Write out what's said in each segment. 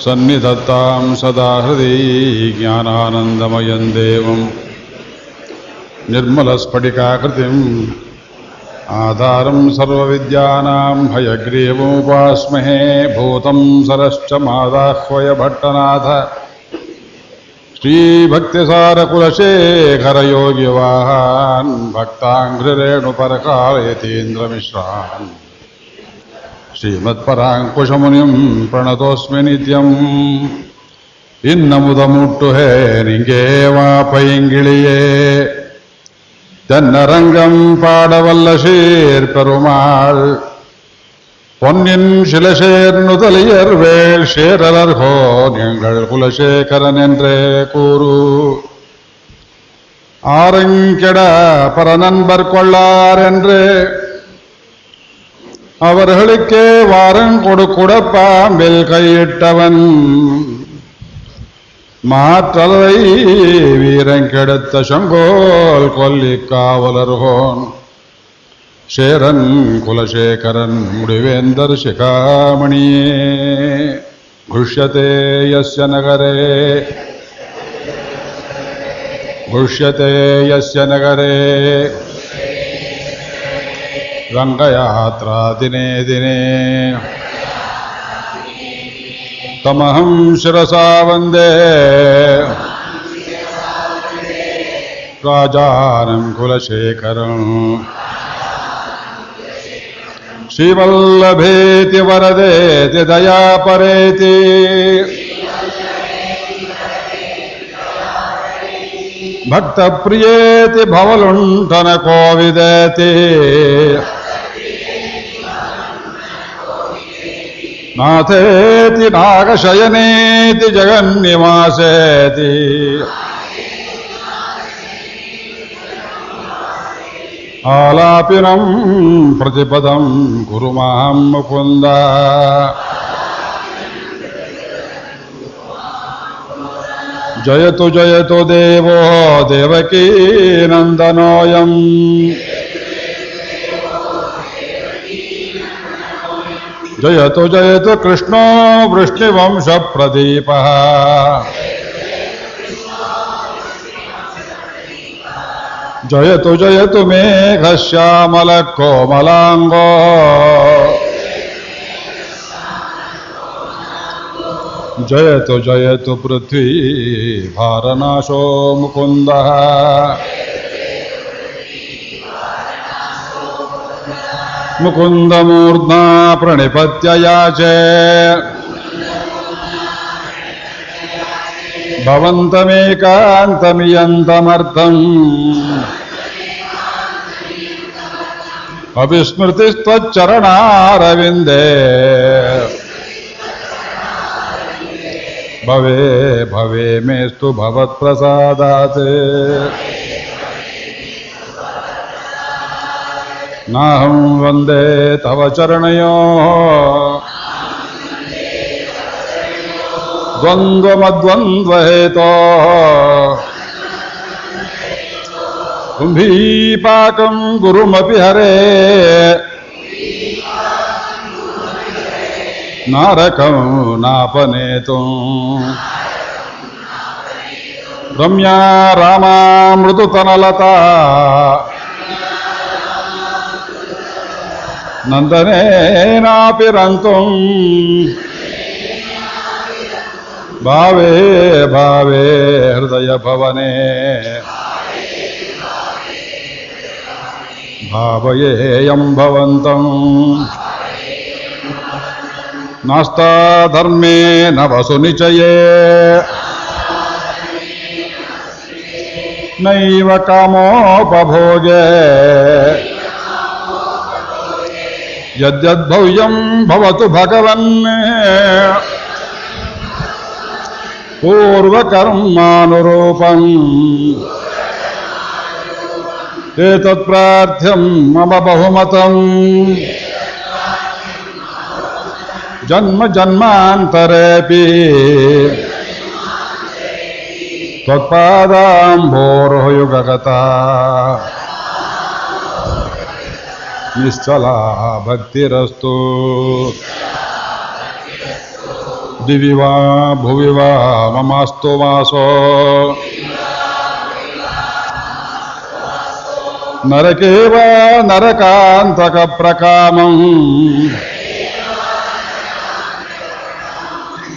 सन्निधत्तां सदा हृदि ज्ञानानन्दमयं देवं। निर्मलस्फटिकाकृतिम् आधारं सर्वविद्यानां हयग्रीवमुपास्महे भूतं सरश्च मादाह्वय भट्टनाथ श्रीभक्तिसारकुलशेखरयोगिवाहान् भक्ताङ्घ्रिरेणुपरकालयतीन्द्रमिश्रान्। ಶ್ರೀಮತ್ಪರಾಂಕುಶಮುನಿಂ ಪ್ರಣತೋಸ್ಮಿ ನಿತ್ಯಂ ಇನ್ನಮುದ ಮುಟ್ಟುಹೇ ನಿಂಗೇ ವಾಪೈಂಗಿಳಿಯೇ தென்னரங்கம் பாடவல்ல சீர் பெருமாள். பொன்னின் சிலசேர் நுதலியர் வேள் சேரலர்கோ எங்கள் குலசேகரன் என்றே கூறு. ஆரங்கெட பரநண்பர் கொள்ளார் என்று அவர்களுக்கே வாரம் கொடுக்குட பாம்பில் கையிட்டவன். மாற்றலை வீரன் கெடுத்த சங்கோல் கொல்லி காவலர்கோன். சேரன் குலசேகரன் முடிவேந்தர் சிகாமணியே. குஷ்யதே யஸ்ய நகரே குஷ்யதே நகரே रङ्गयात्रा दिने। दिने तमहं शिरसा वंदे। राजानं कुलशेखरम् श्रीवल्लभेति वरदेति दयापरेति। भक्तप्रियेति भवलुण्ठनकोविदेति। नाथेति नागशयनेति जगन्निवासेति। आलापिनं प्रतिपदं कुरु माँ मुकुन्द जयतु जयतु देवो देवकी जयतु जयतु कृष्णो वृष्णिवंशप्रदीपः जयतु जयतु मेघश्यामलकोमलाङ्गो जयतु जयतु पृथ्वी भारनाशो मुकुन्दः। मुकुन्दमूर्ध्ना प्रणिपत्य याचे भवन्तमेकान्तमियन्तमर्थम्। अविस्मृतिस्त्वच्चरणारविन्दे। भवे भवे मेस्तु भवत्प्रसादात्। नाहं वंदे तव चरणयोः। द्वन्द्वमद्वन्द्वहेतोः। कुम्भीपाकं गुरुमपि हरे। नारकं नापनेतुम् रम्या रामा मृदुतनलता। नन्दनेनापि रन्तुम् भावे भावे हृदयभवने। भावयेयं भवन्तम् नास्ता धर्मे न वसुनिचये नैव कामोपभोगे। यद्यद्भव्यं भवतु भगवन्। पूर्वकर्मानुरूपम्। एतत्प्रार्थ्यं मम बहुमतम् जन्म जन्मान्तरेऽपि। त्वत्पादाम्भोरुयुगगता निश्चला भक्तिरस्तु दिवि वा भुवि वा ममास्तु वासो। नरके वा नरकान्तकप्रकामम्।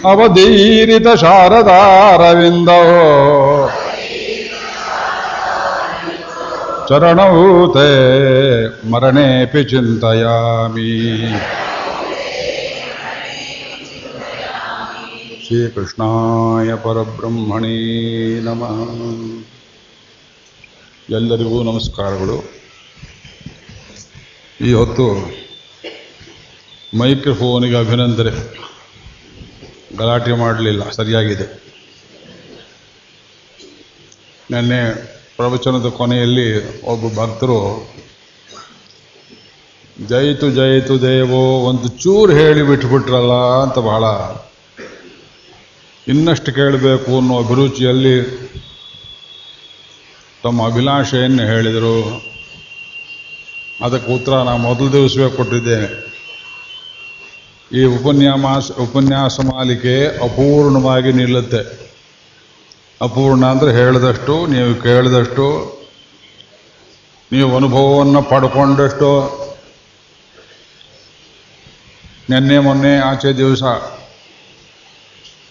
अवधीरितशारदारविन्दौ। ಚರಣೌ ತೇ ಮರಣೇಪಿ ಚಿಂತಯಾಮಿ. ಶ್ರೀಕೃಷ್ಣಾಯ ಪರಬ್ರಹ್ಮಣೇ ನಮಃ. ಎಲ್ಲರಿಗೂ ನಮಸ್ಕಾರಗಳು. ಈ ಹೊತ್ತು ಮೈಕ್ರೋಫೋನಿಗೆ ಅಭಿನಂದನೆ. ಗಲಾಟೆ ಮಾಡಲಿಲ್ಲ, ಸರಿಯಾಗಿದೆ. ನಿನ್ನೆ ಪ್ರವಚನದ ಕೊನೆಯಲ್ಲಿ ಒಬ್ಬ ಭಕ್ತರು, ಜಯಿತು ಜಯಿತು ದೇವೋ, ಒಂದು ಚೂರು ಹೇಳಿ ಬಿಟ್ಬಿಟ್ರಲ್ಲ ಅಂತ ಬಹಳ ಇನ್ನಷ್ಟು ಕೇಳಬೇಕು ಅನ್ನೋ ಅಭಿರುಚಿಯಲ್ಲಿ ತಮ್ಮ ಅಭಿಲಾಷೆಯನ್ನು ಹೇಳಿದರು. ಅದಕ್ಕೆ ಉತ್ತರ ನಾನು ಮೊದಲ ದಿವಸವೇ ಕೊಟ್ಟಿದ್ದೇನೆ. ಈ ಉಪನ್ಯಾಸ ಉಪನ್ಯಾಸ ಮಾಲಿಕೆ ಅಪೂರ್ಣವಾಗಿ ನಿಲ್ಲುತ್ತೆ. ಅಪೂರ್ಣ ಅಂದರೆ ಹೇಳಿದಷ್ಟು, ನೀವು ಕೇಳಿದಷ್ಟು, ನೀವು ಅನುಭವವನ್ನು ಪಡ್ಕೊಂಡಷ್ಟು. ನಿನ್ನೆ, ಮೊನ್ನೆ, ಆಚೆ ದಿವಸ,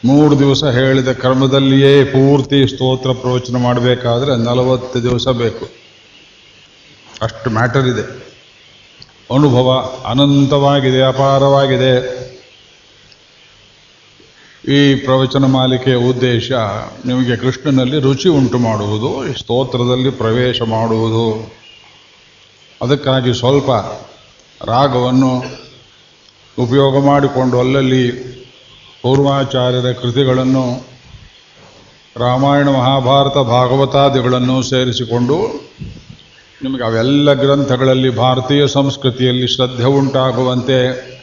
ಮೂರು ದಿವಸ ಹೇಳಿದ ಕ್ರಮದಲ್ಲಿಯೇ ಪೂರ್ತಿ ಸ್ತೋತ್ರ ಪ್ರವಚನ ಮಾಡಬೇಕಾದ್ರೆ ನಲವತ್ತು ದಿವಸ ಬೇಕು. ಅಷ್ಟು ಮ್ಯಾಟರ್ ಇದೆ. ಅನುಭವ ಅನಂತವಾಗಿದೆ, ಅಪಾರವಾಗಿದೆ. ಈ ಪ್ರವಚನ ಮಾಲಿಕೆಯ ಉದ್ದೇಶ ನಿಮಗೆ ಕೃಷ್ಣನಲ್ಲಿ ರುಚಿ ಉಂಟು ಮಾಡುವುದು ಸ್ತೋತ್ರದಲ್ಲಿ ಪ್ರವೇಶ ಮಾಡುವುದು. ಅದಕ್ಕಾಗಿ ಸ್ವಲ್ಪ ರಾಗವನ್ನು ಉಪಯೋಗ ಮಾಡಿಕೊಂಡು ಅಲ್ಲಲ್ಲಿ ಪೂರ್ವಾಚಾರ್ಯರ ಕೃತಿಗಳನ್ನು, ರಾಮಾಯಣ ಮಹಾಭಾರತ ಭಾಗವತಾದಿಗಳನ್ನು ಸೇರಿಸಿಕೊಂಡು ನಿಮಗೆ ಅವೆಲ್ಲ ಗ್ರಂಥಗಳಲ್ಲಿ ಭಾರತೀಯ ಸಂಸ್ಕೃತಿಯಲ್ಲಿ ಶ್ರದ್ಧೆ ಉಂಟಾಗುವಂತೆ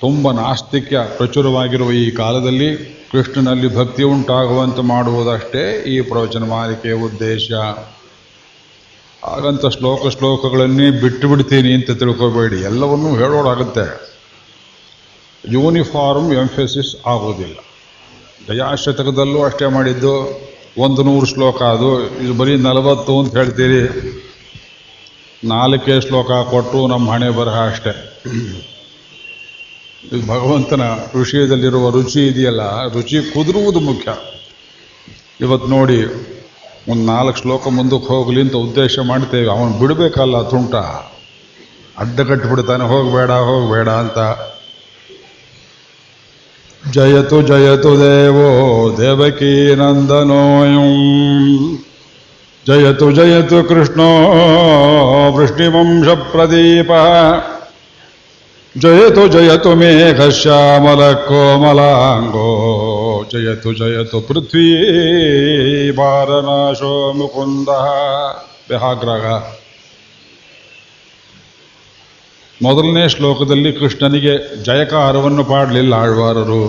ತುಂಬ ನಾಸ್ತಿಕ್ಯ ಪ್ರಚುರವಾಗಿರುವ ಈ ಕಾಲದಲ್ಲಿ ಕೃಷ್ಣನಲ್ಲಿ ಭಕ್ತಿ ಉಂಟಾಗುವಂತೆ ಮಾಡುವುದಷ್ಟೇ ಈ ಪ್ರವಚನ ಮಾಲಿಕೆಯ ಉದ್ದೇಶ. ಹಾಗಂತ ಶ್ಲೋಕ ಶ್ಲೋಕಗಳನ್ನೇ ಬಿಟ್ಟು ಬಿಡ್ತೀನಿ ಅಂತ ತಿಳ್ಕೋಬೇಡಿ. ಎಲ್ಲವನ್ನೂ ಹೇಳೋಡಾಗುತ್ತೆ ಯೂನಿಫಾರ್ಮ್ ಎಂಫೆಸಿಸ್ ಆಗೋದಿಲ್ಲ ದಯಾಶತಕದಲ್ಲೂ ಅಷ್ಟೇ ಮಾಡಿದ್ದು. ಒಂದು ನೂರು ಶ್ಲೋಕ ಅದು. ಇದು ಬರೀ ನಲವತ್ತು ಅಂತ ಹೇಳ್ತೀರಿ. ನಾಲ್ಕೇ ಶ್ಲೋಕ ಕೊಟ್ಟು ನಮ್ಮ ಹಣೆ ಬರಹ ಅಷ್ಟೇ. ಭಗವಂತನ ವಿಷಯದಲ್ಲಿರುವ ರುಚಿ ಇದೆಯಲ್ಲ, ರುಚಿ ಕುದುರುವುದು ಮುಖ್ಯ. ಇವತ್ತು ನೋಡಿ, ಒಂದು ನಾಲ್ಕು ಶ್ಲೋಕ ಮುಂದಕ್ಕೆ ಹೋಗಲಿ ಅಂತ ಉದ್ದೇಶ ಮಾಡ್ತೇವೆ. ಅವನು ಬಿಡಬೇಕಲ್ಲ ತುಂಟ. ಅಡ್ಡಗಟ್ಟಿಬಿಡ್ತಾನೆ ಹೋಗಬೇಡ ಹೋಗಬೇಡ ಅಂತ. ಜಯತು ಜಯತು ದೇವೋ, ದೇವಕೀ ನಂದನೋಯಂ. ಜಯತು ಜಯತು ಕೃಷ್ಣೋ ವೃಷ್ಣಿವಂಶ ಪ್ರದೀಪ. ಜಯತು ಜಯತು ಮೇಘಶ್ಯಾಮಲ ಕೋಮಲಾಂಗೋ. ಜಯತು ಜಯತು ಪೃಥ್ವೀ ಭಾರನಾಶೋ ಮುಕುಂದ ವ್ಯಹಾಗ್ರಹ ಮೊದಲನೇ ಶ್ಲೋಕದಲ್ಲಿ ಕೃಷ್ಣನಿಗೆ ಜಯಕಾರವನ್ನು ಪಾಡಲಿಲ್ಲ ಆಳ್ವಾರರು.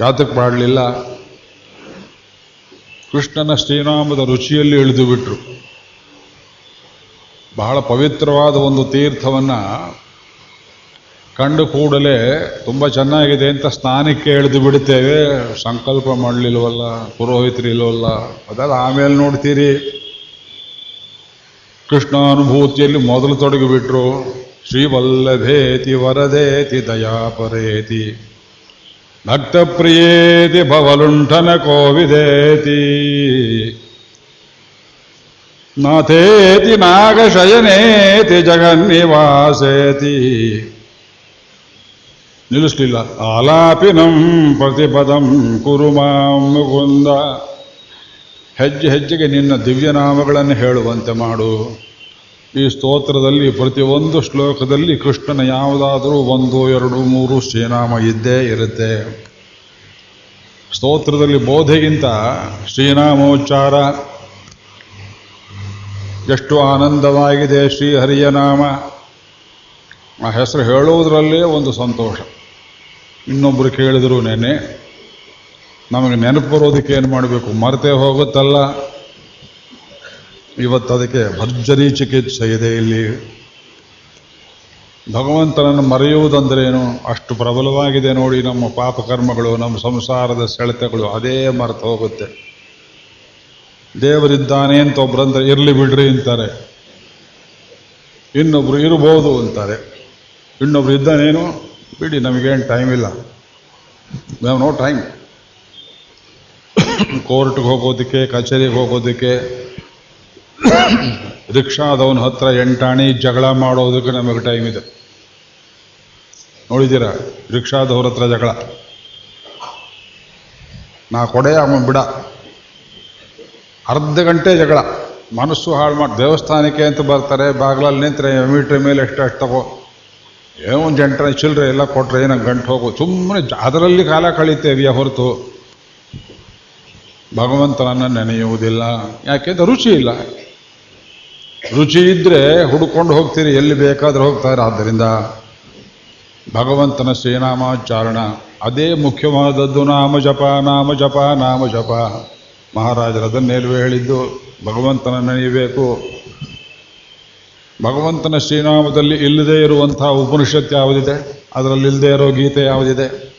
ಯಾತಕ್ಕೆ ಪಾಡಲಿಲ್ಲ? ಕೃಷ್ಣನ ಶ್ರೀನಾಮದ ರುಚಿಯಲ್ಲಿ ಇಳಿದುಬಿಟ್ರು ಬಹಳ ಪವಿತ್ರವಾದ ಒಂದು ತೀರ್ಥವನ್ನು ಕಂಡು ಕೂಡಲೇ ತುಂಬ ಚೆನ್ನಾಗಿದೆ ಅಂತ ಸ್ನಾನಕ್ಕೆ ಎಳೆದು ಬಿಡ್ತೇವೆ ಸಂಕಲ್ಪ ಮಾಡಲಿಲ್ವಲ್ಲ ಪುರೋಹಿತರಿಲ್ವಲ್ಲ ಅದೆಲ್ಲ ಆಮೇಲೆ ನೋಡ್ತೀರಿ. ಕೃಷ್ಣಾನುಭೂತಿಯಲ್ಲಿ ಮೊದಲು ತೊಡಗಿಬಿಟ್ರು. ಶ್ರೀವಲ್ಲಭೇತಿ ವರದೇತಿ ದಯಾಪರೇತಿ. ಭಕ್ತಪ್ರಿಯೇತಿ ಭವಲುಂಠನ ಕೋವಿದೇತಿ. ನಾಥೇತಿ ನಾಗಶಯನೇತಿ ಜಗನ್ನಿವಾಸೇತಿ. ನಿಲ್ಲಿಸಲಿಲ್ಲ. ಆಲಾಪಿನಂ ಪ್ರತಿಪದಂ ಕುರು ಮಾಂ ಮುಕುಂದ. ಹೆಜ್ಜೆ ಹೆಜ್ಜೆಗೆ ನಿನ್ನ ದಿವ್ಯನಾಮಗಳನ್ನು ಹೇಳುವಂತೆ ಮಾಡು. ಈ ಸ್ತೋತ್ರದಲ್ಲಿ ಪ್ರತಿಯೊಂದು ಶ್ಲೋಕದಲ್ಲಿ ಕೃಷ್ಣನ ಯಾವುದಾದರೂ ಒಂದು, ಎರಡು, ಮೂರು ಶ್ರೀನಾಮ ಇದ್ದೇ ಇರುತ್ತೆ. ಸ್ತೋತ್ರದಲ್ಲಿ ಬೋಧೆಗಿಂತ ಶ್ರೀನಾಮೋಚ್ಚಾರ ಎಷ್ಟು ಆನಂದವಾಗಿದೆ ಶ್ರೀಹರಿಯ ನಾಮ. ಆ ಹೆಸರು ಹೇಳುವುದರಲ್ಲೇ ಒಂದು ಸಂತೋಷ. ಇನ್ನೊಬ್ಬರು ಕೇಳಿದ್ರು, ನೆನೆ, ನಮಗೆ ನೆನಪು ಬರೋದಕ್ಕೆ ಏನು ಮಾಡಬೇಕು? ಮರೆತೇ ಹೋಗುತ್ತಲ್ಲ? ಇವತ್ತು ಅದಕ್ಕೆ ಭರ್ಜರಿ ಚಿಕಿತ್ಸೆ ಇದೆ ಇಲ್ಲಿ. ಭಗವಂತನನ್ನು ಮರೆಯುವುದಂದ್ರೇನು? ಅಷ್ಟು ಪ್ರಬಲವಾಗಿದೆ ನೋಡಿ ನಮ್ಮ ಪಾಪಕರ್ಮಗಳು ನಮ್ಮ ಸಂಸಾರದ ಸೆಳೆತಗಳು, ಅದೇ ಮರೆತು ಹೋಗುತ್ತೆ. ದೇವರಿದ್ದಾನೆ ಅಂತ ಒಬ್ರಂದ್ರೆ ಇರಲಿ ಬಿಡ್ರಿ ಅಂತಾರೆ. ಇನ್ನೊಬ್ರು ಇರಬಹುದು ಅಂತಾರೆ. ಇನ್ನೊಬ್ರು ಇದ್ದಾನೇನು? ಬಿಡಿ, ನಮಗೇನು ಟೈಮ್ ಇಲ್ಲ. ನಾವು ನೋ ಟೈಮ್ ಕೋರ್ಟ್ಗೆ ಹೋಗೋದಕ್ಕೆ, ಕಚೇರಿಗೆ ಹೋಗೋದಕ್ಕೆ, ರಿಕ್ಷಾದವನ ಹತ್ರ ಎಂಟಾಣಿ ಜಗಳ ಮಾಡೋದಕ್ಕೆ ನಮಗೆ ಟೈಮ್ ಇದೆ. ನೋಡಿದ್ದೀರಾ? ರಿಕ್ಷಾದವ್ರ ಹತ್ರ ಜಗಳ. ನಾ ಕೊಡೆ ಅವನು ಬಿಡ. ಅರ್ಧ ಗಂಟೆ ಜಗಳ. ಮನಸ್ಸು ಹಾಳು ಮಾಡಿ, ದೇವಸ್ಥಾನಕ್ಕೆ ಅಂತ ಬರ್ತಾರೆ, ಬಾಗ್ಲಲ್ಲಿ ನಿಂತರೆ ಮೀಟ್ರ್ ಮೇಲೆ ಎಷ್ಟು ಅಷ್ಟು ತಗೋ. ಏನೋ ಒಂದು ಎಂಟರ ಚಿಲ್ಲರೆ ಎಲ್ಲ ಕೊಟ್ಟರೆ ನಂಗೆ ಗಂಟು ಹೋಗು? ಸುಮ್ಮನೆ ಅದರಲ್ಲಿ ಕಾಲ ಕಳೀತೇವೆಯಾ ಹೊರತು. ಭಗವಂತನನ್ನು ನೆನೆಯುವುದಿಲ್ಲ. ಯಾಕೆಂದ್ರೆ ರುಚಿ ಇಲ್ಲ. ರುಚಿ ಇದ್ದರೆ ಹುಡುಕೊಂಡು ಹೋಗ್ತೀರಿ, ಎಲ್ಲಿ ಬೇಕಾದರೂ ಹೋಗ್ತಾರೆ. ಆದ್ದರಿಂದ ಭಗವಂತನ ಶ್ರೀನಾಮಾಚಾರಣ, ಅದೇ ಮುಖ್ಯವಾದದ್ದು ನಾಮ ಜಪ ನಾಮ ಜಪ ನಾಮ ಜಪ. ಮಹಾರಾಜರು ಅದನ್ನೇಲ್ವೇ ಹೇಳಿದ್ದು, ಭಗವಂತನ ನೆನೆಯಬೇಕು. ಭಗವಂತನ ಶ್ರೀನಾಮದಲ್ಲಿ ಇಲ್ಲದೆ ಇರುವಂತಹ ಉಪನಿಷತ್ ಯಾವುದಿದೆ? ಅದರಲ್ಲಿ ಇಲ್ಲದೆ ಇರೋ ಗೀತೆ ಯಾವುದಿದೆ?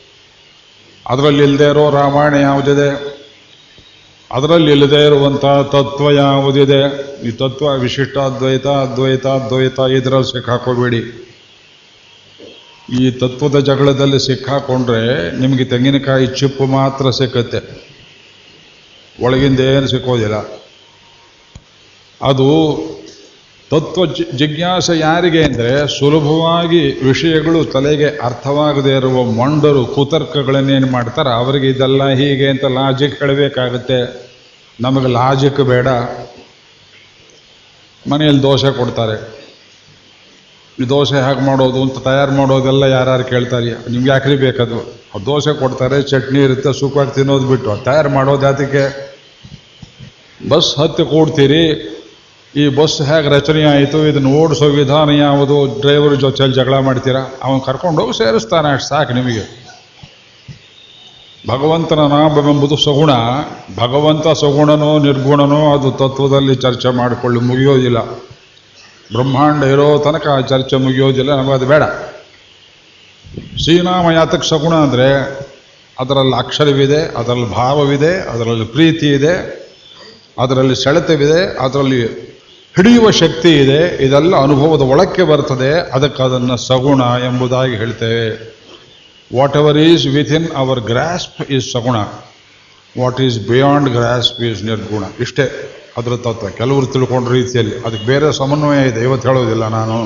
ಅದರಲ್ಲಿ ಇಲ್ಲದೆ ಇರೋ ರಾಮಾಯಣ ಯಾವುದಿದೆ? ಅದರಲ್ಲಿ ಇಲ್ಲದೆ ಇರುವಂತಹ ತತ್ವ ಯಾವುದಿದೆ? ಈ ತತ್ವ ವಿಶಿಷ್ಟ, ಅದ್ವೈತ ಅದ್ವೈತ ಅದ್ವೈತ ಇದರಲ್ಲಿ ಸಿಕ್ಕಾಕೋಬೇಡಿ. ಈ ತತ್ವದ ಜಗಳದಲ್ಲಿ ಸಿಕ್ಕಾಕೊಂಡ್ರೆ ನಿಮಗೆ ತೆಂಗಿನಕಾಯಿ ಚಿಪ್ಪು ಮಾತ್ರ ಸಿಕ್ಕತ್ತೆ. ಒಳಗಿಂದ ಏನು ಸಿಕ್ಕೋದಿಲ್ಲ. ಅದು ತತ್ವ ಜಿಜ್ಞಾಸೆ ಯಾರಿಗೆ ಅಂದರೆ ಸುಲಭವಾಗಿ ವಿಷಯಗಳು ತಲೆಗೆ ಅರ್ಥವಾಗದೇ ಇರುವ ಮೊಂಡರು ಕುತರ್ಕಗಳನ್ನೇನು ಮಾಡ್ತಾರೆ? ಅವರಿಗೆ ಇದೆಲ್ಲ ಹೀಗೆ ಅಂತ ಲಾಜಿಕ್ ಹೇಳಬೇಕಾಗುತ್ತೆ. ನಮಗೆ ಲಾಜಿಕ್ ಬೇಡ. ಮನೆಯಲ್ಲಿ ದೋಸೆ ಕೊಡ್ತಾರೆ. ಈ ದೋಸೆ ಹೇಗೆ ಮಾಡೋದು ಅಂತ ತಯಾರು ಮಾಡೋದೆಲ್ಲ ಯಾರ್ಯಾರು ಕೇಳ್ತಾರೆ? ನಿಮ್ಗೆ ಯಾಕ್ರಿ ಬೇಕದು? ದೋಸೆ ಕೊಡ್ತಾರೆ, ಚಟ್ನಿ ಇರುತ್ತೆ ಸುಖವಾಗಿ ತಿನ್ನೋದು ಬಿಟ್ಟು. ತಯಾರು ಮಾಡೋದು ಅದಕ್ಕೆ ಬಸ್ ಹತ್ತಿ ಕೂಡ್ತೀರಿ. ಈ ಬಸ್ ಹೇಗೆ ರಚನೆ ಆಯಿತು? ಇದನ್ನು ಓಡಿಸೋ ವಿಧಾನ ಯಾವುದು? ಡ್ರೈವರ್ ಜೊತೆಯಲ್ಲಿ ಜಗಳ ಮಾಡ್ತೀರಾ? ಅವನು ಕರ್ಕೊಂಡೋಗಿ ಸೇರಿಸ್ತಾನೆ, ಅಷ್ಟು ಸಾಕು ನಿಮಗೆ. ಭಗವಂತನ ನಾಮವೆಂಬುದು ಸಗುಣ. ಭಗವಂತ ಸಗುಣನೋ, ನಿರ್ಗುಣನೋ, ಅದು ತತ್ವದಲ್ಲಿ ಚರ್ಚೆ ಮಾಡಿಕೊಳ್ಳಿ, ಮುಗಿಯೋದಿಲ್ಲ. ಬ್ರಹ್ಮಾಂಡ ಇರೋ ತನಕ ಆ ಚರ್ಚೆ ಮುಗಿಯೋದಿಲ್ಲ ನಮಗದು ಬೇಡ. ಶ್ರೀನಾಮ ಯಾತಕ್ಕೆ ಸಗುಣ ಅಂದರೆ, ಅದರಲ್ಲಿ ಅಕ್ಷರವಿದೆ, ಅದರಲ್ಲಿ ಭಾವವಿದೆ, ಅದರಲ್ಲಿ ಪ್ರೀತಿ ಇದೆ ಅದರಲ್ಲಿ ಸೆಳೆತವಿದೆ, ಅದರಲ್ಲಿ ಹಿಡಿಯುವ ಶಕ್ತಿ ಇದೆ, ಇದೆಲ್ಲ ಅನುಭವದ ಒಳಕ್ಕೆ ಬರ್ತದೆ, ಅದಕ್ಕೆ ಅದನ್ನು ಸಗುಣ ಎಂಬುದಾಗಿ ಹೇಳ್ತೇವೆ. Whatever is within our grasp is ಸಗುಣ. What is beyond grasp is ನಿರ್ಗುಣ. ಇಷ್ಟೇ, ಅದರ ತತ್ವ. ಕೆಲವರು ತಿಳ್ಕೊಂಡ ರೀತಿಯಲ್ಲಿ. ಅದಕ್ಕೆ ಬೇರೆ ಸಮನ್ವಯ ಇದೆ, ಇವತ್ತು ಹೇಳೋದಿಲ್ಲ ನಾನು.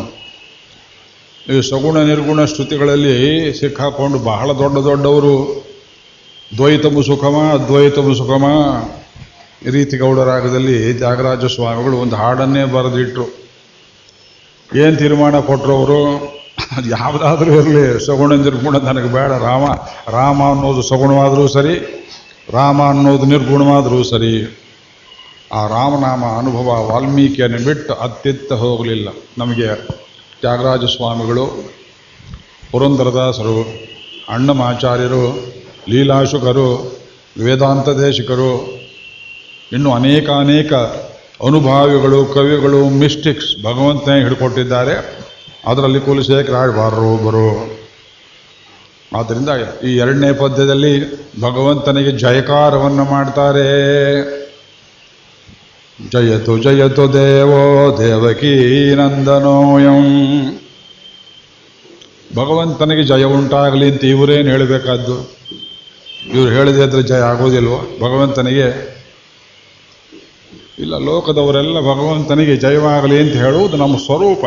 ಈ ಸಗುಣ ನಿರ್ಗುಣ ಶ್ರುತಿಗಳಲ್ಲಿ ಸಿಕ್ಕಾಕೊಂಡು ಬಹಳ ದೊಡ್ಡ ದೊಡ್ಡವರು ದ್ವೈತಮು ಸುಖಮ ಅದ್ವೈತಮು ಸುಖಮ ರೀತಿ ಗೌಡರಾಗದಲ್ಲಿ ತ್ಯಾಗರಾಜ ಸ್ವಾಮಿಗಳು ಒಂದು ಹಾಡನ್ನೇ ಬರೆದಿಟ್ರು. ಏನು ತೀರ್ಮಾನ ಕೊಟ್ಟರು ಅವರು? ಯಾವುದಾದ್ರೂ ಇರಲಿ ಸಗುಣ ನಿರ್ಗುಣ ನನಗೆ ಬೇಡ. ರಾಮ ರಾಮ ಅನ್ನೋದು ಸಗುಣವಾದರೂ ಸರಿ, ರಾಮ ಅನ್ನೋದು ನಿರ್ಗುಣವಾದರೂ ಸರಿ. ಆ ರಾಮನಾಮ ಅನುಭವ ವಾಲ್ಮೀಕಿಯನ್ನು ಬಿಟ್ಟು ಅತ್ಯಂತ ಹೋಗಲಿಲ್ಲ. ನಮಗೆ ತ್ಯಾಗರಾಜ ಸ್ವಾಮಿಗಳು, ಪುರಂದರದಾಸರು, ಅಣ್ಣಮಾಚಾರ್ಯರು, ಲೀಲಾಶುಕರು, ವೇದಾಂತ ದೇಶಿಕರು ಇನ್ನು ಅನೇಕ ಅನೇಕ ಅನುಭಾವಿಗಳು ಕವಿಗಳು ಮಿಸ್ಟಿಕ್ಸ್ ಭಗವಂತನೇ ಹಿಡ್ಕೊಟ್ಟಿದ್ದಾರೆ. ಅದರಲ್ಲಿ ಕುಲಶೇಖರ ಆಳ್ವಾರರು ಒಬ್ಬರು. ಆದ್ದರಿಂದ ಈ ಎರಡನೇ ಪದ್ಯದಲ್ಲಿ ಭಗವಂತನಿಗೆ ಜಯಕಾರವನ್ನು ಮಾಡ್ತಾರೆ. ಜಯತು ಜಯತು ದೇವೋ ದೇವಕೀ ನಂದನೋಯಂ. ಭಗವಂತನಿಗೆ ಜಯ ಉಂಟಾಗಲಿ ಅಂತ ಇವರೇನು ಹೇಳಬೇಕಾದ್ದು? ಇವ್ರು ಹೇಳಿದ್ರೆ ಜಯ ಆಗೋದಿಲ್ವೋ? ಭಗವಂತನಿಗೆ ಇಲ್ಲ, ಲೋಕದವರೆಲ್ಲ ಭಗವಂತನಿಗೆ ಜಯವಾಗಲಿ ಅಂತ ಹೇಳುವುದು ನಮ್ಮ ಸ್ವರೂಪ.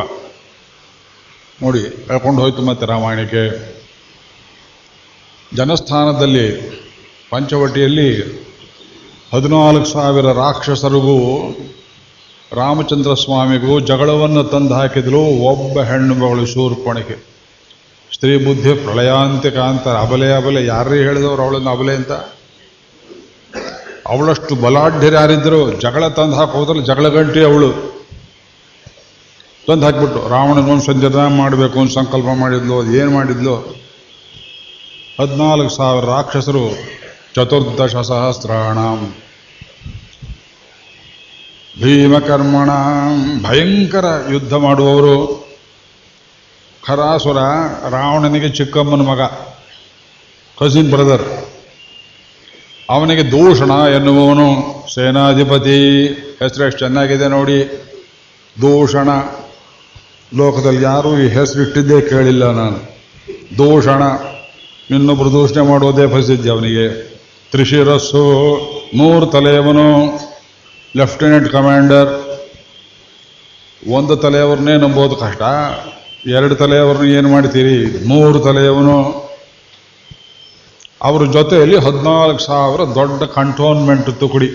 ನೋಡಿ, ಹೇಳ್ಕೊಂಡು ಹೋಯ್ತು ಮತ್ತೆ ರಾಮಾಯಣಕ್ಕೆ. ಜನಸ್ಥಾನದಲ್ಲಿ, ಪಂಚವಟಿಯಲ್ಲಿ ಹದಿನಾಲ್ಕು ಸಾವಿರ ರಾಕ್ಷಸರಿಗೂ, ರಾಮಚಂದ್ರ ಸ್ವಾಮಿಗೂ ಜಗಳವನ್ನು ತಂದು ಹಾಕಿದಳು ಒಬ್ಬ ಹೆಣ್ಣು ಮಗಳು ಶೂರ್ಪಣಿಕೆ ಸ್ತ್ರೀ ಬುದ್ಧಿ ಪ್ರಳಯಾಂತಿಕ ಅಂತಾರೆ ಅಬಲೆ ಅಬಲೆ ಯಾರೇ ಹೇಳಿದವರು ಅವಳನ್ನು ಅಬಲೆ ಅಂತ? ಅವಳಷ್ಟು ಬಲಾಢ್ಯರು ಯಾರಿದ್ದರು ಜಗಳ ತಂದು ಹಾಕೋದ್ರಲ್ಲಿ ಜಗಳ ಗಂಟಿ ಅವಳು. ತಂದು ಹಾಕಿಬಿಟ್ಟು, ರಾವಣನ ಸಂಜೆ ಮಾಡಬೇಕು ಅಂತ ಸಂಕಲ್ಪ ಮಾಡಿದ್ಲು, ಅದು ಏನು ಮಾಡಿದ್ಲು? ಹದಿನಾಲ್ಕು ಸಾವಿರ ರಾಕ್ಷಸರು ಚತುರ್ದಶ ಸಹಸ್ರಾಣ. ಭೀಮಕರ್ಮಣ ಭಯಂಕರ ಯುದ್ಧ ಮಾಡುವವರು. ಖರಾಸುರ ರಾವಣನಿಗೆ ಚಿಕ್ಕಮ್ಮನ ಮಗ ಕಸಿನ್ ಬ್ರದರ್ ಅವನಿಗೆ ದೂಷಣ ಎನ್ನುವವನು ಸೇನಾಧಿಪತಿ. ಹೆಸರು ಎಷ್ಟು ಚೆನ್ನಾಗಿದೆ ನೋಡಿ. ದೂಷಣ. ಲೋಕದಲ್ಲಿ ಯಾರೂ ಈ ಹೆಸರು ಇಟ್ಟಿದ್ದೇ ಕೇಳಿಲ್ಲ ನಾನು. ದೂಷಣ. ಇನ್ನೊಬ್ಬರು ದೂಷಣೆ ಮಾಡೋದೇ ಪ್ರಸಿದ್ಧಿ ಅವನಿಗೆ. ತ್ರಿಶಿರಸ್ಸು. ಮೂರು ತಲೆಯವನು. ಲೆಫ್ಟಿನೆಂಟ್ ಕಮಾಂಡರ್ ಒಂದು ತಲೆಯವ್ರನ್ನೇ ನಂಬೋದು ಕಷ್ಟ. ಎರಡು ತಲೆಯವ್ರನ್ನ ಏನು ಮಾಡ್ತೀರಿ? ಮೂರು ತಲೆಯವನು. ಅವ್ರ ಜೊತೆಯಲ್ಲಿ ಹದಿನಾಲ್ಕು ಸಾವಿರ ದೊಡ್ಡ ಕಂಟೋನ್ಮೆಂಟ್ ತುಕುಡಿ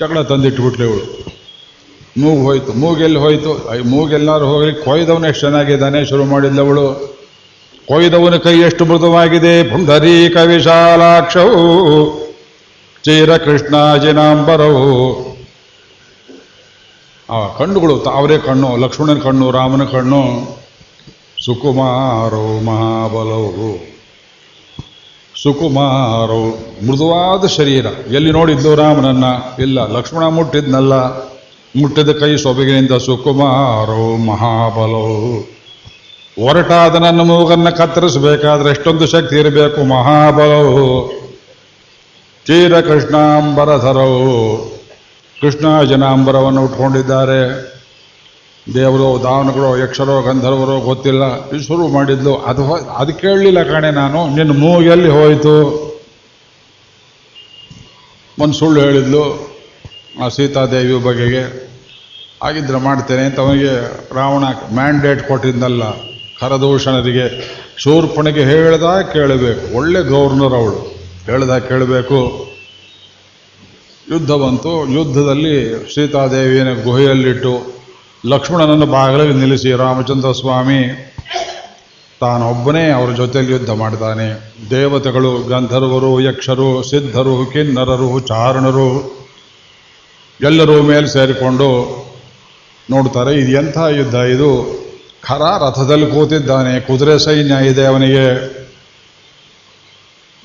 ಜಗಳ ತಂದಿಟ್ಬಿಟ್ಲೆ ಇವಳು. ಮೂಗು ಹೋಯ್ತು ಮೂಗೆಲ್ಲಿ ಹೋಯ್ತು ಮೂಗೆಲ್ಲಾರು ಹೋಗಲಿ ಕೊಯ್ದವನು ಎಷ್ಟು ಚೆನ್ನಾಗಿದ್ದಾನೆ ಶುರು ಮಾಡಿದ್ದವಳು. ಕೊಯ್ದವನ ಕೈ ಎಷ್ಟು ಮೃದುವಾಗಿದೆ ಪುಂಡರೀಕ ವಿಶಾಲಾಕ್ಷವು ಚೀರ ಕೃಷ್ಣಾಜಿನಾಂಬರವು ಆ ಕಣ್ಣುಗಳು ತಾವರೇ ಕಣ್ಣು, ಲಕ್ಷ್ಮಣನ ಕಣ್ಣು, ರಾಮನ ಕಣ್ಣು. ಸುಕುಮಾರೋ ಮಹಾಬಲವು. ಸುಕುಮಾರೋ, ಮೃದುವಾದ ಶರೀರ. ಎಲ್ಲಿ ನೋಡಿದ್ದು ರಾಮನನ್ನ? ಇಲ್ಲ, ಲಕ್ಷ್ಮಣ ಮುಟ್ಟಿದ್ನಲ್ಲ. ಮುಟ್ಟಿದ ಕೈ ಸೊಬಗಿನಿಂದ ಸುಕುಮಾರೋ ಮಹಾಬಲವು. ಒರಟಾದ ನನ್ನ ಮೂಗನ್ನ ಕತ್ತರಿಸಬೇಕಾದ್ರೆ ಎಷ್ಟೊಂದು ಶಕ್ತಿ ಇರಬೇಕು ಮಹಾಬಲವು. ಚೀರ ಕೃಷ್ಣಾಂಬರಧರವು ಕೃಷ್ಣ ಜನಾಂಬರವನ್ನು ಉಟ್ಕೊಂಡಿದ್ದಾರೆ. ದೇವರು ದಾವನಗಳು ಯಕ್ಷರೋ, ಗಂಧರ್ವರೋ ಗೊತ್ತಿಲ್ಲ. ಶುರು ಮಾಡಿದ್ಲು. ಅದು ಅದು ಕೇಳಲಿಲ್ಲ ಕಾಣೆ ನಾನು. ನಿನ್ನ ಮೂಗೆಲ್ಲಿ ಹೋಯಿತು. ಒಂದು ಸುಳ್ಳು ಹೇಳಿದ್ಲು, ಆ ಸೀತಾದೇವಿ ಬಗೆಗೆ. ಆಗಿದ್ರೆ ಮಾಡ್ತೇನೆ ಅಂತ ಅವನಿಗೆ ರಾವಣ ಮ್ಯಾಂಡೇಟ್ ಕೊಟ್ಟಿದ್ದಲ್ಲ ಕರದೂಷಣರಿಗೆ. ಶೂರ್ಪಣಿಗೆ ಹೇಳ್ದ ಕೇಳಬೇಕು. ಒಳ್ಳೆ ಗೌರ್ನರ್ ಅವಳು. ಹೇಳ್ದ ಕೇಳಬೇಕು. ಯುದ್ಧ ಬಂತು. ಯುದ್ಧದಲ್ಲಿ ಸೀತಾದೇವಿಯನ್ನು ಗುಹೆಯಲ್ಲಿಟ್ಟು ಲಕ್ಷ್ಮಣನನ್ನು ಬಾಗಿಲಲ್ಲಿ ನಿಲ್ಲಿಸಿ ರಾಮಚಂದ್ರ ಸ್ವಾಮಿ ತಾನೊಬ್ಬನೇ ಅವರ ಜೊತೆಯಲ್ಲಿ ಯುದ್ಧ ಮಾಡಿದ್ದಾನೆ. ದೇವತೆಗಳು, ಗಂಧರ್ವರು, ಯಕ್ಷರು, ಸಿದ್ಧರು, ಕಿನ್ನರರು, ಚಾರಣರು ಎಲ್ಲರೂ ಮೇಲೆ ಸೇರಿಕೊಂಡು ನೋಡ್ತಾರೆ, ಇದು ಎಂಥ ಯುದ್ಧ ಇದು? ಖರ ರಥದಲ್ಲಿ ಕೂತಿದ್ದಾನೆ, ಕುದುರೆ ಸೈನ್ಯ ಇದೆ ಅವನಿಗೆ.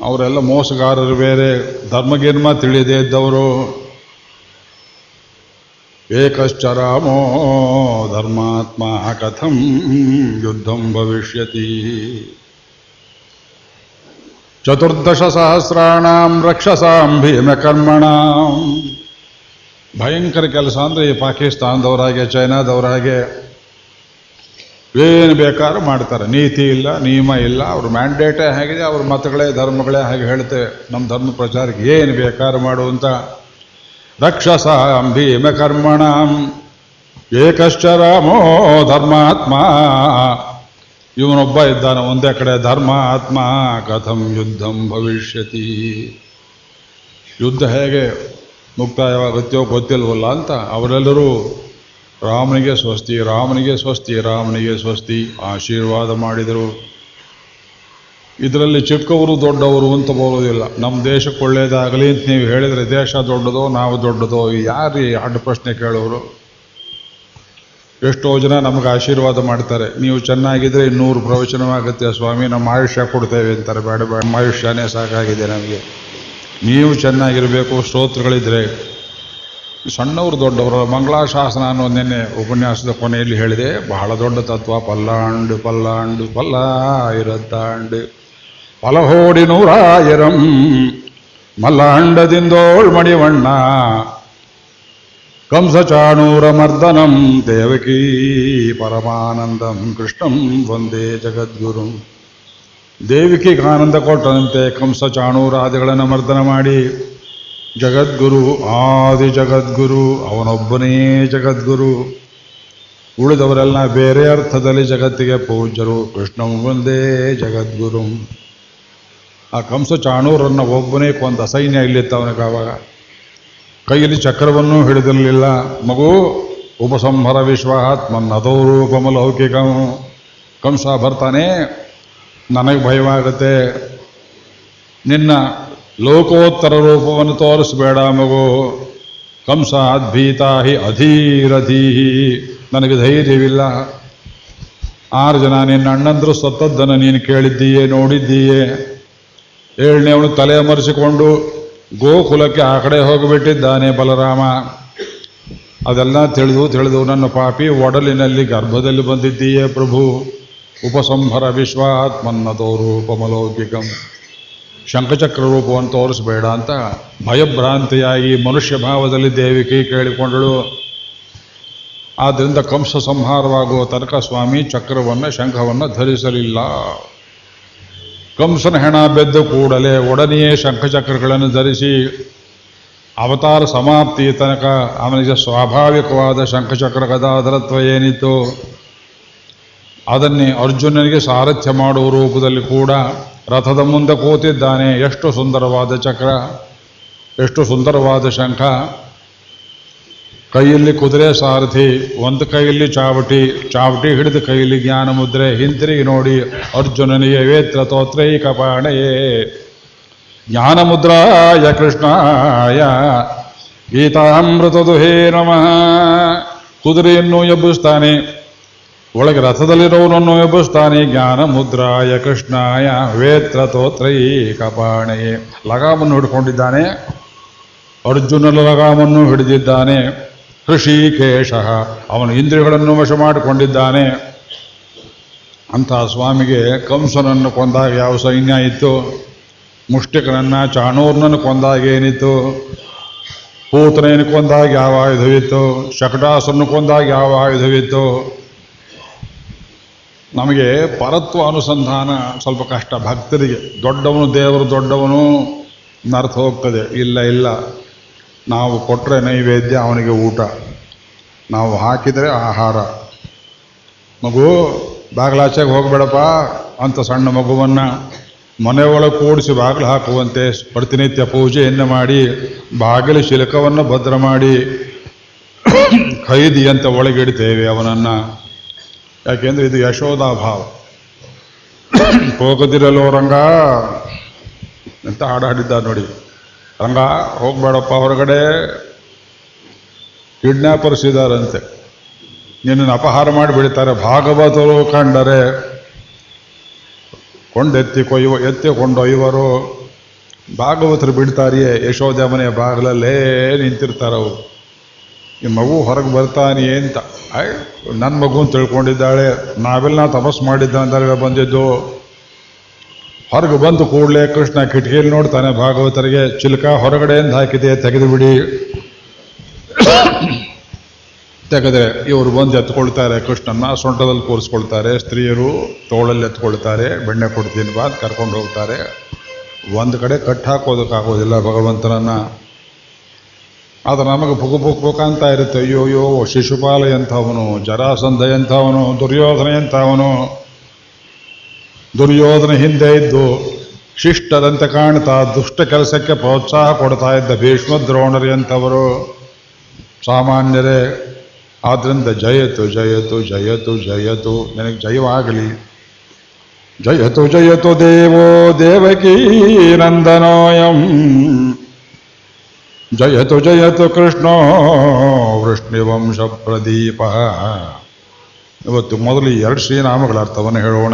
ಅವರೆಲ್ಲ ಮೋಸಗಾರರು ಬೇರೆ, ಧರ್ಮಗಿರ್ಮ ತಿಳಿದೇ ಇದ್ದವರು. ಏಕಶ್ಚರಾಮೋ ಧರ್ಮಾತ್ಮ ಕಥಂ ಯುದ್ಧಂ ಭವಿಷ್ಯತಿ. ಚತುರ್ದಶ ಸಹಸ್ರಾಂ ರಕ್ಷಸಾಂ ಭೀಮಕರ್ಮಣಾಂ ಭಯಂಕರ ಕೆಲಸ ಅಂದರೆ ಈ ಪಾಕಿಸ್ತಾನದವರಾಗೆ, ಚೈನಾದವರಾಗೆ ಏನು ಬೇಕಾದ್ರೂ ಮಾಡ್ತಾರೆ. ನೀತಿ ಇಲ್ಲ, ನಿಯಮ ಇಲ್ಲ, ಅವ್ರ ಮ್ಯಾಂಡೇಟೇ ಹೇಗಿದೆ, ಅವ್ರ ಮತಗಳೇ, ಧರ್ಮಗಳೇ ಹಾಗೆ ಹೇಳ್ತೇವೆ. ನಮ್ಮ ಧರ್ಮ ಪ್ರಚಾರಕ್ಕೆ ಏನು ಬೇಕಾದ್ರೂ ಮಾಡುವಂತ ರಕ್ಷಸ ಭೀಮ ಏಕಶ್ಚರಮೋ ಏಕಶ್ಚ ರಾಮೋ ಧರ್ಮಾತ್ಮ ಇವನೊಬ್ಬ ಇದ್ದಾನೆ, ಒಂದೇ ಕಡೆ ಧರ್ಮಾತ್ಮ, ಕಥಂ ಯುದ್ಧಂ ಭವಿಷ್ಯತಿ। ಯುದ್ಧ ಹೇಗೆ ಮುಕ್ತಾಯವಾಗುತ್ತೋ ಗೊತ್ತಿಲ್ವಲ್ಲ ಅಂತ ಅವರೆಲ್ಲರೂ ರಾಮನಿಗೆ ಸ್ವಸ್ತಿ ರಾಮನಿಗೆ ಸ್ವಸ್ತಿ ರಾಮನಿಗೆ ಸ್ವಸ್ತಿ, ಆಶೀರ್ವಾದ ಮಾಡಿದರು। ಇದರಲ್ಲಿ ಚಿಕ್ಕವರು ದೊಡ್ಡವರು ಅಂತ ಬರೋದಿಲ್ಲ. ನಮ್ಮ ದೇಶಕ್ಕೆ ಒಳ್ಳೇದಾಗಲಿ ಅಂತ ನೀವು ಹೇಳಿದರೆ ದೇಶ ದೊಡ್ಡದೋ, ನಾವು ದೊಡ್ಡದೋ, ಯಾರು ಅಡ್ಡ ಪ್ರಶ್ನೆ ಕೇಳೋರು? ಎಷ್ಟೋ ಜನ ನಮಗೆ ಆಶೀರ್ವಾದ ಮಾಡ್ತಾರೆ. ನೀವು ಚೆನ್ನಾಗಿದ್ರೆ ಇನ್ನೂರು ಪ್ರವಚನವಾಗುತ್ತೆ. ಸ್ವಾಮಿ, ನಮ್ಮ ಆಯುಷ್ಯ ಕೊಡ್ತೇವೆ ಅಂತಾರೆ. ಬೇಡ ಬೇಡ. ನಮ್ಮ ಆಯುಷ್ಯನೇ ಸಾಕಾಗಿದೆ ನಮಗೆ. ನೀವು ಚೆನ್ನಾಗಿರಬೇಕು, ಸ್ತೋತ್ರಗಳಿದ್ರೆ. ಸಣ್ಣವರು ದೊಡ್ಡವರು, ಮಂಗಳಾಶಾಸನ ಅನ್ನೋ ನಿನ್ನೆ ಉಪನ್ಯಾಸದ ಕೊನೆಯಲ್ಲಿ ಹೇಳಿದೆ, ಬಹಳ ದೊಡ್ಡ ತತ್ವ, ಪಲ್ಲಾಂಡು ಪಲ್ಲಾಂಡು ಪಲ್ಲ ಇರತ್ತಾಂಡು ಮಲ್ಲಾಂಡದಿಂದೋಳ್ ಮಣಿವಣ್ಣ. ಕಂಸಚಾಣೂರ ಮರ್ದನಂ ದೇವಕೀ ಪರಮಾನಂದಂ ಕೃಷ್ಣಂ ವಂದೇ ಜಗದ್ಗುರು. ದೇವಿಕಿಗೆ ಆನಂದ ಕೊಟ್ಟಂತೆ ಕಂಸ ಚಾಣೂರಾದಿಗಳನ್ನು ಮರ್ದನ ಮಾಡಿ. ಜಗದ್ಗುರು ಆದಿ ಜಗದ್ಗುರು, ಅವನೊಬ್ಬನೇ ಜಗದ್ಗುರು. ಉಳಿದವರೆಲ್ಲ ಬೇರೆ ಅರ್ಥದಲ್ಲಿ ಜಗತ್ತಿಗೆ ಪೂಜ್ಯರು ಕೃಷ್ಣಂ ಒಂದೇ ಜಗದ್ಗುರು. ಆ ಕಂಸ ಚಾಣೂರನ್ನು ಒಬ್ಬನೇ ಕೊಂದ ಸೈನ್ಯ ಇಲ್ಲಿತ್ತು ಆವಾಗ. ಕೈಯಲ್ಲಿ ಚಕ್ರವನ್ನೂ ಹಿಡಿದಿರಲಿಲ್ಲ. ಮಗು, ಉಪಸಂಹರ ವಿಶ್ವಾತ್ಮನ್ನದೌರೂಪಮಲೌಕಿಕಂ ಕಂಸ ಬರ್ತಾನೆ, ನನಗೆ ಭಯವಾಗುತ್ತೆ. ನಿನ್ನ ಲೋಕೋತ್ತರ ರೂಪವನ್ನು ತೋರಿಸಬೇಡ ಮಗು. ಕಂಸ ಅದ್ಭೀತ ಹಿ ಅಧೀರಧೀಹಿ. ನನಗೆ ಧೈರ್ಯವಿಲ್ಲ. ಆರು ಜನ ನಿನ್ನ ಅಣ್ಣಂದ್ರು ಸತ್ತದ್ದನ್ನು ನೀನು ಕೇಳಿದ್ದೀಯೇ, ನೋಡಿದ್ದೀಯೇ. ಏಳನೇ ಅವನು ತಲೆ ಮರೆಸಿಕೊಂಡು ಗೋಕುಲಕ್ಕೆ ಆ ಕಡೆ ಹೋಗಿಬಿಟ್ಟಿದ್ದಾನೆ ಬಲರಾಮ. ಅದೆಲ್ಲ ತಿಳಿದು ತಿಳಿದು ನನ್ನ ಪಾಪಿ, ಒಡಲಿನಲ್ಲಿ ಗರ್ಭದಲ್ಲಿ ಬಂದಿದ್ದೀಯೇ ಪ್ರಭು. ಉಪಸಂಹರ ವಿಶ್ವಾತ್ಮನ್ನತೋ ರೂಪಮಲೌಕಿಕಂ ಶಂಖಚಕ್ರ ರೂಪವನ್ನು ತೋರಿಸಬೇಡ ಅಂತ ಭಯಭ್ರಾಂತಿಯಾಗಿ ಮನುಷ್ಯ ಭಾವದಲ್ಲಿ ದೇವಿಕೆ ಕೇಳಿಕೊಂಡಳು. ಆದ್ದರಿಂದ ಕಂಸ ಸಂಹಾರವಾಗುವ ತನಕ ಸ್ವಾಮಿ ಚಕ್ರವನ್ನು ಶಂಖವನ್ನು ಧರಿಸಲಿಲ್ಲ. ಕಂಸನ ಹೆಣ ಬೆದ್ದ ಕೂಡಲೇ ಒಡನೆಯೇ ಶಂಖಚಕ್ರಗಳನ್ನು ಧರಿಸಿ ಅವತಾರ ಸಮಾಪ್ತಿ ತನಕ ಅವನಿಗೆ ಸ್ವಾಭಾವಿಕವಾದ ಶಂಖಚಕ್ರ ಗದಾಧರತ್ವ ಏನಿತ್ತು, ಅದನ್ನೇ ಅರ್ಜುನನಿಗೆ ಸಾರಥ್ಯ ಮಾಡುವ ರೂಪದಲ್ಲಿ ಕೂಡ ರಥದ ಮುಂದೆ ಕೂತಿದ್ದಾನೆ. ಎಷ್ಟು ಸುಂದರವಾದ ಚಕ್ರ, ಎಷ್ಟು ಸುಂದರವಾದ ಶಂಖ. ಕೈಯಲ್ಲಿ ಕುದುರೆ ಸಾರಥಿ, ಒಂದು ಕೈಯಲ್ಲಿ ಚಾವಟಿ ಚಾವಟಿ ಹಿಡಿದ ಕೈಯಲ್ಲಿ ಜ್ಞಾನ ಮುದ್ರೆ, ಹಿಂತಿರುಗಿ ನೋಡಿ ಅರ್ಜುನನಿಗೆ ವೇತ್ರ ತೋತ್ರೈ ಕಪಾಣೆಯೇ ಜ್ಞಾನ ಮುದ್ರಾಯ ಕೃಷ್ಣಾಯ, ಗೀತಾಮೃತದುಹೇ ನಮಃ. ಕುದುರೆಯನ್ನು ಎಬ್ಬಿಸ್ತಾನೆ, ಒಳಗೆ ರಥದಲ್ಲಿರೋನನ್ನು ಎಬ್ಬಿಸ್ತಾನೆ, ಜ್ಞಾನ ಮುದ್ರಾಯ ಕೃಷ್ಣಾಯ ವೇತ್ರ ತೋತ್ರೈ ಕಪಾಣೆಯೇ ಲಗಾಮನ್ನು ಹಿಡ್ಕೊಂಡಿದ್ದಾನೆ, ಅರ್ಜುನನ ಲಗಾಮನ್ನು ಹಿಡಿದಿದ್ದಾನೆ. ಋಷಿಕೇಶ. ಅವನು ಇಂದ್ರಿಯಗಳನ್ನು ವಶ ಮಾಡಿಕೊಂಡಿದ್ದಾನೆ. ಅಂಥ ಸ್ವಾಮಿಗೆ ಕಂಸನನ್ನು ಕೊಂದಾಗ ಯಾವ ಸೈನ್ಯ ಇತ್ತು? ಮುಷ್ಟಿಕನನ್ನ ಚಾಣೂರ್ನನ್ನು ಕೊಂದಾಗ ಏನಿತ್ತು? ಪೂತನೆಯನ್ನು ಕೊಂದಾಗ ಯಾವ ಆಯುಧವಿತ್ತು? ಶಕಟಾಸನ್ನು ಕೊಂದಾಗ ಯಾವ ಆಯುಧವಿತ್ತು? ನಮಗೆ ಪರತ್ವ ಅನುಸಂಧಾನ ಸ್ವಲ್ಪ ಕಷ್ಟ ಭಕ್ತರಿಗೆ. ದೊಡ್ಡವನು ದೇವರು, ದೊಡ್ಡವನು ನರ್ತ ಹೋಗ್ತದೆ. ಇಲ್ಲ ಇಲ್ಲ. ನಾವು ಕೊಟ್ಟರೆ ನೈವೇದ್ಯ ಅವನಿಗೆ ಊಟ. ನಾವು ಹಾಕಿದರೆ ಆಹಾರ. ಮಗು, ಬಾಗಿಲಾಚೆಗೆ ಹೋಗಬೇಡಪ್ಪ, ಅಂತ ಸಣ್ಣ ಮಗುವನ್ನು ಮನೆಯೊಳಗೆ ಕೂಡಿಸಿ ಬಾಗಿಲು ಹಾಕುವಂತೆ ಪ್ರತಿನಿತ್ಯ ಪೂಜೆಯನ್ನು ಮಾಡಿ, ಬಾಗಿಲು ಶಿಲಕವನ್ನು ಭದ್ರ ಮಾಡಿ ಖೈದಿ ಅಂತ ಒಳಗಿಡ್ತೇವೆ ಅವನನ್ನು. ಯಾಕೆಂದರೆ ಇದು ಯಶೋಧಾ ಭಾವ. ರಂಗ, ಅಂತ ಹಾಡಾಡಿದ್ದ ನೋಡಿ. ರಂಗ ಹೋಗ್ಬೇಡಪ್ಪ, ಹೊರಗಡೆ ಕಿಡ್ನ್ಯಾಪರ್ಸ್ ಇದ್ದಾರಂತೆ ನಿನ್ನನ್ನು ಅಪಹಾರ ಮಾಡಿ ಬಿಡ್ತಾರೆ ಭಾಗವತರು ಕಂಡರೆ, ಕೊಂಡೆತ್ತಿ ಕೊಯ್ಯುವ ಎತ್ತಿ ಕೊಂಡೊಯ್ಯುವರು ಭಾಗವತರು ಬಿಡ್ತಾರಿಯೇ ಯಶೋಧ ಮನೆಯ ಬಾಗಿಲಲ್ಲೇ ಅವರು. ಈ ಮಗು ಹೊರಗೆ ಬರ್ತಾನೆ ಅಂತ. ನನ್ನ ಮಗು ತಿಳ್ಕೊಂಡಿದ್ದಾಳೆ. ನಾವೆಲ್ಲ ತಪಸ್ಸು ಮಾಡಿದ್ದ ಅಂತಲ್ವೇ ಬಂದಿದ್ದು. ಹೊರಗೆ ಬಂದು ಕೂಡಲೇ ಕೃಷ್ಣ ಕಿಟಕಿಯಲ್ಲಿ ನೋಡ್ತಾನೆ, ಭಾಗವತರಿಗೆ, ಚಿಲಕ ಹೊರಗಡೆಯಿಂದ ಹಾಕಿದೆ ತೆಗೆದು ಬಿಡಿ ತೆಗೆದ್ರೆ ಇವರು ಬಂದು ಎತ್ಕೊಳ್ತಾರೆ, ಕೃಷ್ಣನ್ನ ಸೊಂಟದಲ್ಲಿ ಕೂರಿಸ್ಕೊಳ್ತಾರೆ, ಸ್ತ್ರೀಯರು ತೋಳಲ್ಲಿ ಎತ್ಕೊಳ್ತಾರೆ, ಬೆಣ್ಣೆ ಕೊಡ್ತೀನಿ ಬಾ ಕರ್ಕೊಂಡು ಹೋಗ್ತಾರೆ. ಒಂದು ಕಡೆ ಕಟ್ ಹಾಕೋದಕ್ಕಾಗೋದಿಲ್ಲ ಭಗವಂತನನ್ನ. ಆದರೆ ನಮಗೆ ಪುಗು ಪುಕ್ ಪುಕ್ ಅಂತ ಇರುತ್ತೆ, ಅಯ್ಯೋ ಅಯ್ಯೋ, ಶಿಶುಪಾಲ ಎಂಥವನು, ಜರಾಸಂಧ ಎಂಥವನು, ದುರ್ಯೋಧನ ಎಂಥವನು. ದುರ್ಯೋಧನ ಹಿಂದೆ ಇದ್ದು ಶಿಷ್ಟದಂತೆ ಕಾಣ್ತಾ ದುಷ್ಟ ಕೆಲಸಕ್ಕೆ ಪ್ರೋತ್ಸಾಹ ಕೊಡ್ತಾ ಇದ್ದ ಭೀಷ್ಮ ದ್ರೋಣರು ಅಂತವರು ಸಾಮಾನ್ಯರೇ, ಆದ್ರಿಂದ ಜಯತು ಜಯತು ಜಯತು ಜಯತು, ನನಗೆ ಜಯವಾಗಲಿ. ಜಯತು ಜಯತು ದೇವೋ ದೇವಕೀ ನಂದನೋಯಂ. ಜಯತು ಜಯತು ಕೃಷ್ಣೋ ವೃಷ್ಣಿವಂಶ ಪ್ರದೀಪ. ಇವತ್ತು ಮೊದಲು ಎರಡು ಶ್ರೀನಾಮಗಳ ಅರ್ಥವನ್ನು ಹೇಳೋಣ.